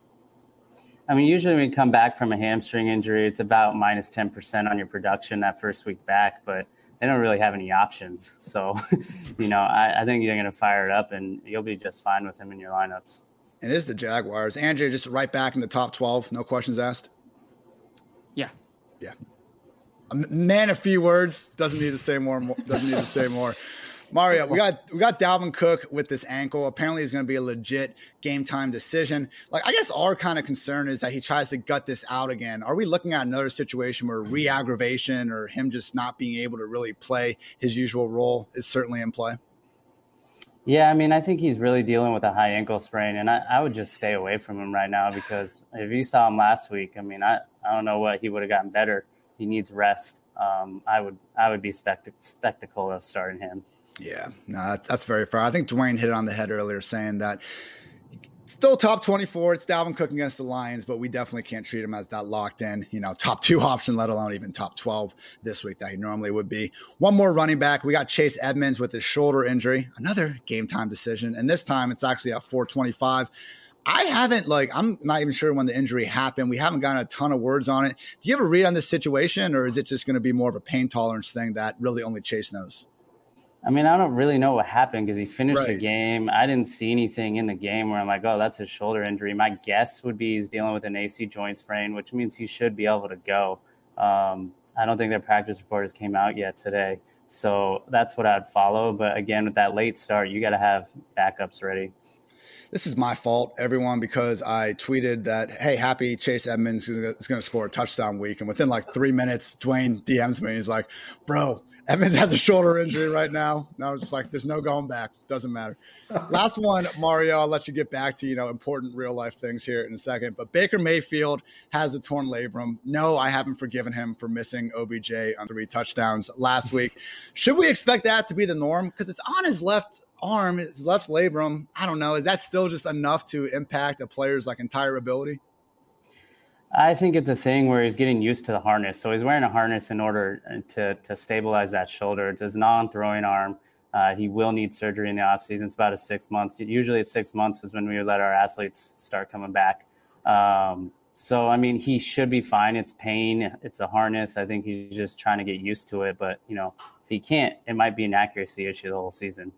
[SPEAKER 4] I mean, usually when you come back from a hamstring injury, it's about minus 10% on your production that first week back, but they don't really have any options. So, you know, I, I think you're going to fire it up and you'll be just fine with him in your lineups.
[SPEAKER 1] It is the Jaguars. Andrew just right back in the top 12. No questions asked.
[SPEAKER 3] Yeah.
[SPEAKER 1] Yeah. A man, a few words. Doesn't need to say more. Doesn't need to say more. Mario, we got we got Dalvin Cook with this ankle. Apparently, it's going to be a legit game time decision. Like, I guess our kind of concern is that he tries to gut this out again. Are we looking at another situation where re-aggravation or him just not being able to really play his usual role is certainly in play?
[SPEAKER 4] Yeah, I mean, I think he's really dealing with a high ankle sprain, and I, I would just stay away from him right now because if you saw him last week, I mean, I, I don't know what he would have gotten better. He needs rest. Um, I would I would be spect- spectacle of starting him.
[SPEAKER 1] Yeah, no, that's, very fair. I think Dwain hit it on the head earlier, saying that still top 24. It's Dalvin Cook against the Lions, but we definitely can't treat him as that locked in, you know, top two option, let alone even top 12 this week that he normally would be. One more running back. We got Chase Edmonds with his shoulder injury, another game time decision. And this time it's actually at 425. I haven't like I'm not even sure when the injury happened. We haven't gotten a ton of words on it. Do you have a read on this situation, or is it just going to be more of a pain tolerance thing that really only Chase knows?
[SPEAKER 4] I mean, I don't really know what happened because he finished the game. I didn't see anything in the game where I'm like, oh, that's his shoulder injury. My guess would be he's dealing with an AC joint sprain, which means he should be able to go. Um, I don't think their practice reporters came out yet today. So that's what I'd follow. But again, with that late start, you got to have backups ready.
[SPEAKER 1] This is my fault, everyone, because I tweeted that, hey, happy Chase Edmonds is going to score a touchdown week. And within like three minutes, Dwain DMs me. He's like, bro, Edmonds has a shoulder injury right now. And it's like, there's no going back. Doesn't matter. Last one, Mario, I'll let you get back to, you know, important real life things here in a second. But Baker Mayfield has a torn labrum. No, I haven't forgiven him for missing OBJ on three touchdowns last week. Should we expect that to be the norm? Because it's on his left arm, his left labrum. I don't know. Is that still just enough to impact a player's like entire ability?
[SPEAKER 4] I think it's a thing where he's getting used to the harness. So he's wearing a harness in order to, to stabilize that shoulder. It's his non throwing arm. Uh, he will need surgery in the offseason. It's about a six months. Usually, it's six months is when we let our athletes start coming back. Um, so, I mean, he should be fine. It's pain. It's a harness. I think he's just trying to get used to it. But, you know, if he can't, it might be an accuracy issue the whole season.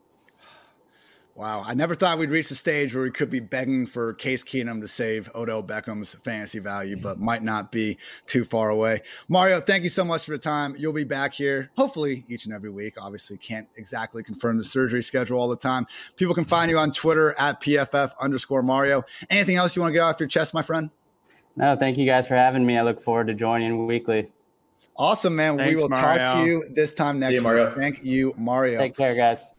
[SPEAKER 1] Wow, I never thought we'd reach the stage where we could be begging for Case Keenum to save Odell Beckham's fantasy value, but might not be too far away. Mario, thank you so much for the time. You'll be back here, hopefully, each and every week. Obviously, can't exactly confirm the surgery schedule all the time. People can find you on Twitter at PFF underscore Mario. Anything else you want to get off your chest, my friend?
[SPEAKER 4] No, thank you guys for having me. I look forward to joining weekly.
[SPEAKER 1] Awesome, man.
[SPEAKER 3] Thanks,
[SPEAKER 1] we will
[SPEAKER 3] Mario.
[SPEAKER 1] talk to you this time next
[SPEAKER 2] you,
[SPEAKER 1] week.
[SPEAKER 2] Mario.
[SPEAKER 1] Thank you, Mario.
[SPEAKER 4] Take care, guys.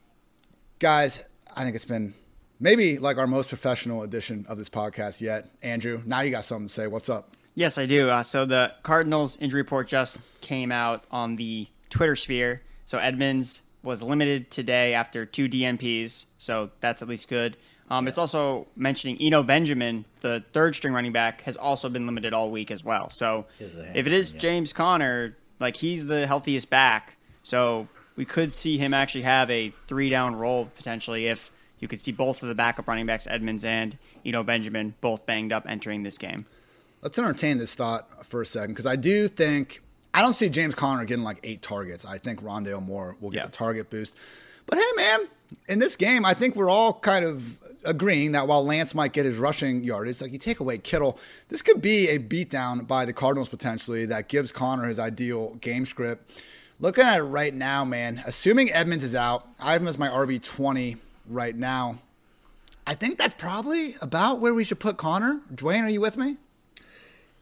[SPEAKER 1] Guys, I think it's been maybe like our most professional edition of this podcast yet. Andrew, now you got something to say. What's up?
[SPEAKER 3] Yes, I do. Uh, so the Cardinals injury report just came out on the Twitter sphere. So Edmonds was limited today after two DNPs. so that's at least good. Um, It's also mentioning Eno Benjamin, the third string running back, has also been limited all week as well. So if it is
[SPEAKER 2] yeah.
[SPEAKER 3] James Conner, like he's the healthiest back, so we could see him actually have a three down role potentially if you could see both of the backup running backs, Edmonds and Eno Benjamin, both banged up entering this game.
[SPEAKER 1] Let's entertain this thought for a second because I do think I don't see James Conner getting like eight targets. I think Rondale Moore will get
[SPEAKER 3] Yeah.
[SPEAKER 1] the target boost. But hey, man, in this game, I think we're all kind of agreeing that while Lance might get his rushing yardage, like you take away Kittle, this could be a beatdown by the Cardinals potentially that gives Conner his ideal game script. Looking at it right now, man, assuming Edmonds is out, I have him as my RB twenty right now. I think that's probably about where we should put Conner. Dwain, are you with me?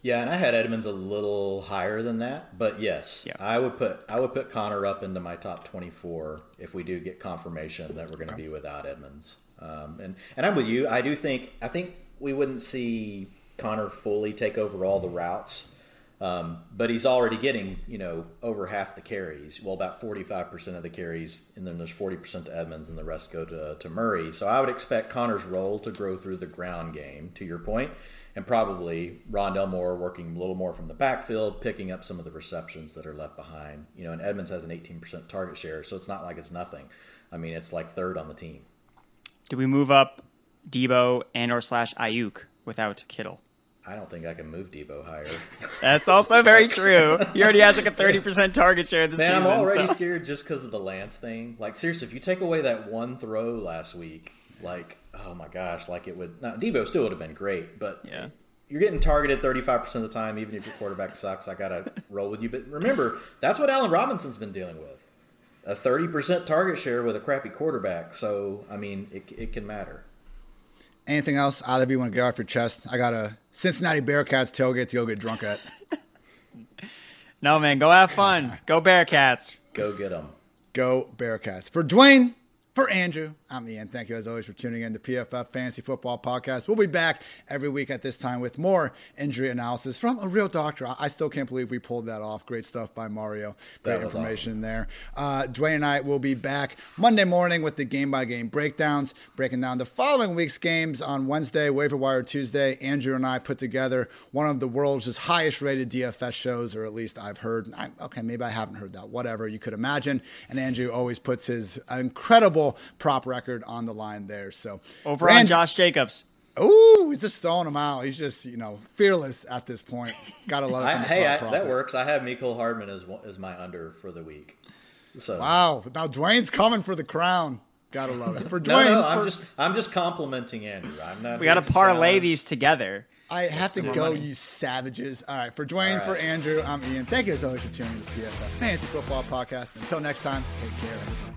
[SPEAKER 2] Yeah, and I had Edmonds a little higher than that, but yes,
[SPEAKER 3] Yeah.
[SPEAKER 2] I would put I would put Conner up into my top twenty four if we do get confirmation that we're going to be without Edmonds. Um, and and I'm with you. I do think I think we wouldn't see Conner fully take over all the routes, um, but he's already getting you know over half the carries. Well, about forty five percent of the carries, and then there's forty percent to Edmonds, and the rest go to to Murray. So I would expect Conner's role to grow through the ground game. To your point and probably Rondale Moore working a little more from the backfield, picking up some of the receptions that are left behind. You know, and Edmonds has an 18% target share, so it's not like it's nothing. I mean, it's like third on the team.
[SPEAKER 3] Do we move up Debo and or slash Aiyuk without Kittle?
[SPEAKER 2] I don't think I can move Debo higher.
[SPEAKER 3] That's also very true. He already has like a 30% target share this
[SPEAKER 2] Man, I'm already
[SPEAKER 3] so-
[SPEAKER 2] scared just because of the Lance thing. Like, seriously, if you take away that one throw last week, like, oh my gosh, like it would. Now, Debo still would have been great, but
[SPEAKER 3] Yeah.
[SPEAKER 2] you're getting targeted 35% of the time, even if your quarterback sucks. I got to roll with you. But remember, that's what Allen Robinson's been dealing with a 30% target share with a crappy quarterback. So, I mean, it, it can matter.
[SPEAKER 1] Anything else either of you want to get off your chest? I got a Cincinnati Bearcats tailgate to go get drunk at.
[SPEAKER 3] No, man, go have fun. Go Bearcats.
[SPEAKER 2] Go get them.
[SPEAKER 1] Go Bearcats. For Dwain, for Andrew, I'm Ian. Thank you as always for tuning in to PFF Fantasy Football Podcast. We'll be back every week at this time with more injury analysis from a real doctor. I- still can't believe we pulled that off. Great stuff by Mario. Great information there. Uh, Dwain and I will be back Monday morning with the game by game breakdowns, breaking down the following week's games on Wednesday, waiver wire Tuesday. Andrew and I put together one of the world's just highest rated DFS shows, or at least I've heard. I, okay, maybe I haven't heard that. Whatever you could imagine. And Andrew always puts his incredible prop record on the line there. So
[SPEAKER 3] Over
[SPEAKER 1] for
[SPEAKER 3] on Josh Jacobs.
[SPEAKER 1] Ooh, he's just throwing him out. He's just you know fearless at this point. Gotta love it.
[SPEAKER 2] I, hey, I, that works. I have Mecole Hardman as, as my under for the week. So,
[SPEAKER 1] Wow. Now Dwain's coming for the crown. Gotta love it. For
[SPEAKER 2] no,
[SPEAKER 1] Dwain,
[SPEAKER 2] no, I'm
[SPEAKER 1] for-
[SPEAKER 2] just I'm just complimenting Andrew. I'm not.
[SPEAKER 3] We got to parlay
[SPEAKER 2] challenge.
[SPEAKER 3] these together.
[SPEAKER 1] I have to go,
[SPEAKER 2] money.
[SPEAKER 1] you savages. All right. For Dwain,
[SPEAKER 2] All
[SPEAKER 1] for. Andrew, I'm Ian. Thank you as always for tuning in to PFF Fantasy Football Podcast. Until next time, take care, everybody.